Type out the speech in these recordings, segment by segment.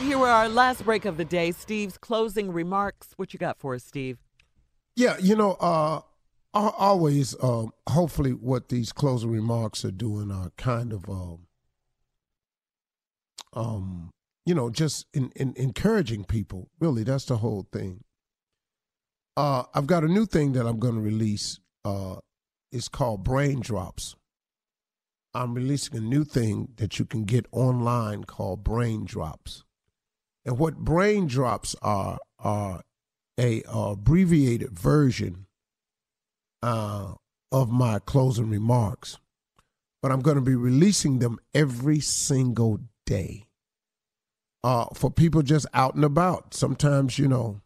Here are our last break of the day. Steve's closing remarks. What you got for us, Steve? Yeah, you know, uh, always, uh, hopefully, what these closing remarks are doing are kind of, um, um, you know, just in, in encouraging people. Really, that's the whole thing. Uh, I've got a new thing that I'm going to release. Uh, it's called Brain Drops. I'm releasing a new thing that you can get online called Brain Drops. And what brain drops are are a uh, abbreviated version uh, of my closing remarks, but I'm going to be releasing them every single day uh, for people just out and about. Sometimes you know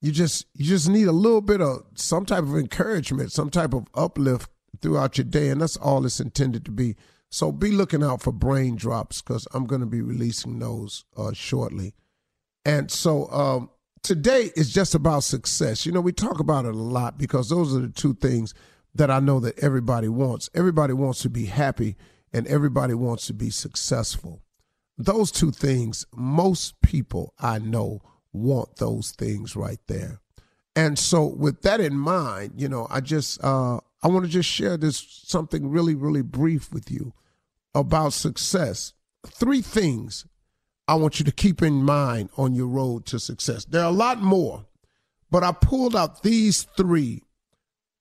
you just you just need a little bit of some type of encouragement, some type of uplift throughout your day, and that's all it's intended to be. So be looking out for brain drops because I'm going to be releasing those uh, shortly. And so um, today is just about success. You know, we talk about it a lot because those are the two things that I know that everybody wants. Everybody wants to be happy and everybody wants to be successful. Those two things, most people I know want those things right there. And so with that in mind, you know, I just uh I want to just share this something really really brief with you about success. Three things I want you to keep in mind on your road to success. There are a lot more, but I pulled out these three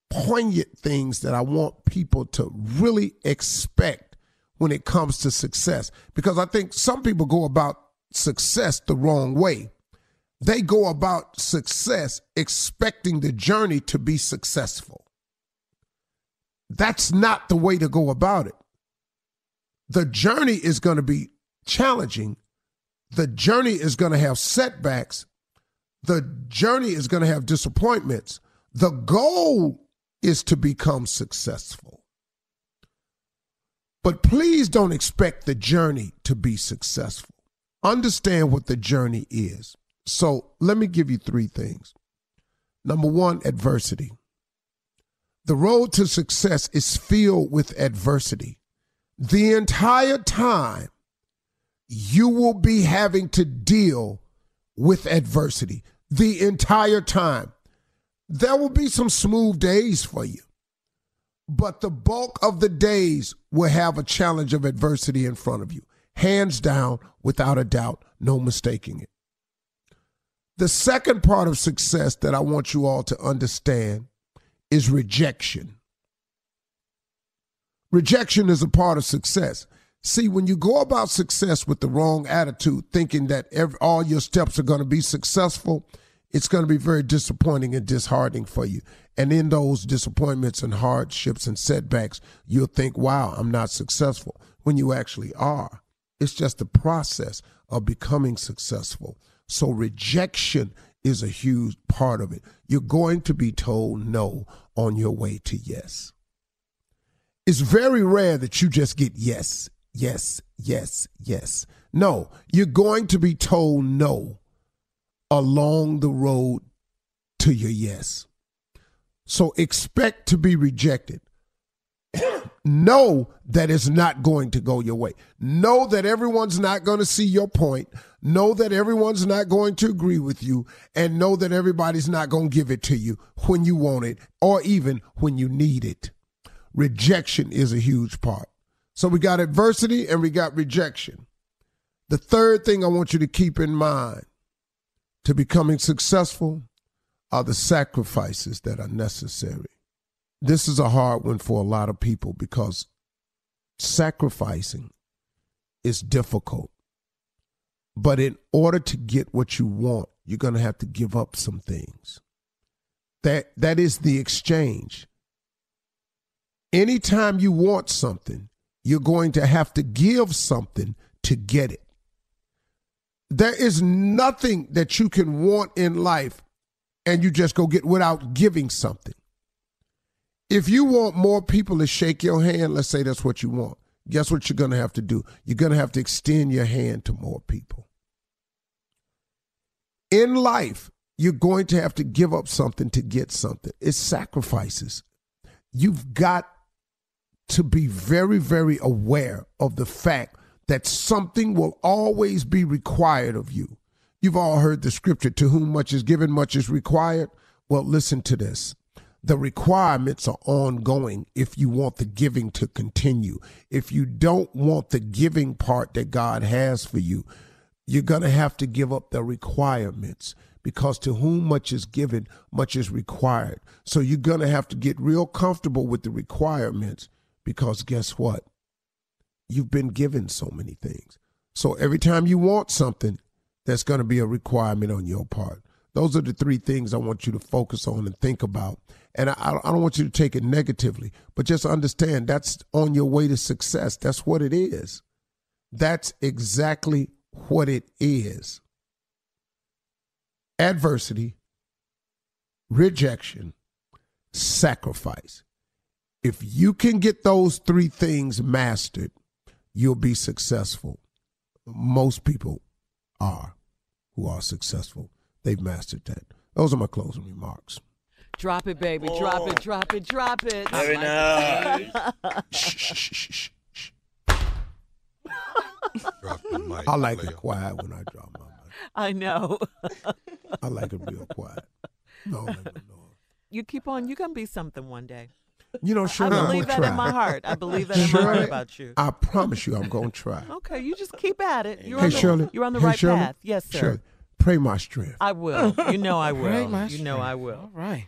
poignant things that I want people to really expect when it comes to success. Because I think some people go about success the wrong way. They go about success expecting the journey to be successful. That's not the way to go about it the journey is going to be challenging. The journey is going to have setbacks. The journey is going to have disappointments. The goal is to become successful. But please don't expect the journey to be successful. Understand what the journey is. So let me give you three things. Number one, adversity. The road to success is filled with adversity. the entire time you will be having to deal with adversity. The entire time. There will be some smooth days for you, but the bulk of the days will have a challenge of adversity in front of you. Hands down, without a doubt, no mistaking it. The second part of success that I want you all to understand is rejection. Rejection is a part of success. See, when you go about success with the wrong attitude, thinking that every, all your steps are going to be successful, it's going to be very disappointing and disheartening for you. And in those disappointments and hardships and setbacks, you'll think, wow, I'm not successful, when you actually are. It's just the process of becoming successful. So rejection is a huge part of it. You're going to be told no on your way to yes. It's very rare that you just get yes, yes, yes, yes. No, you're going to be told no along the road to your yes. So expect to be rejected. Know that it's not going to go your way. Know that everyone's not going to see your point. Know that everyone's not going to agree with you. And know that everybody's not going to give it to you when you want it or even when you need it rejection is a huge part. So we got adversity and we got rejection. The third thing I want you to keep in mind to becoming successful are the sacrifices that are necessary. This is a hard one for a lot of people because sacrificing is difficult. But in order to get what you want, you're going to have to give up some things. That that is the exchange anytime you want something, you're going to have to give something to get it. There is nothing that you can want in life and you just go get without giving something. If you want more people to shake your hand, let's say that's what you want, guess what you're going to have to do? You're going to have to extend your hand to more people. In life, you're going to have to give up something to get something. It's sacrifices. You've got to be very, very aware of the fact that something will always be required of you. You've all heard the scripture to whom much is given, much is required. Well, listen to this. The requirements are ongoing if you want the giving to continue. If you don't want the giving part that God has for you, you're going to have to give up the requirements because to whom much is given, much is required. So you're going to have to get real comfortable with the requirements because guess what? You've been given so many things. So every time you want something, that's going to be a requirement on your part. Those are the three things I want you to focus on and think about. And I, I don't want you to take it negatively, but just understand that's on your way to success. That's what it is. That's exactly what it is. Adversity, rejection, sacrifice. If you can get those three things mastered, you'll be successful. Most people are who are successful. They've mastered that. Those are my closing remarks. Drop it, baby. Oh. Drop it, drop it, drop it. Very nice. shh, shh, shh, shh. I like it quiet when I drop my mic. I know. I like it real quiet. No, no, no. You keep on. You're gonna be something one day. You know, Shirley, I believe that try. in my heart. I believe that in my heart about you. I promise you, I'm going to try. Okay, you just keep at it. You're hey, on the, Shirley. You're on the hey, right Shirley, path. Yes, sir. Shirley, pray my strength. I will. You know I will. Pray my you know I will. All right.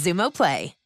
Xumo Play.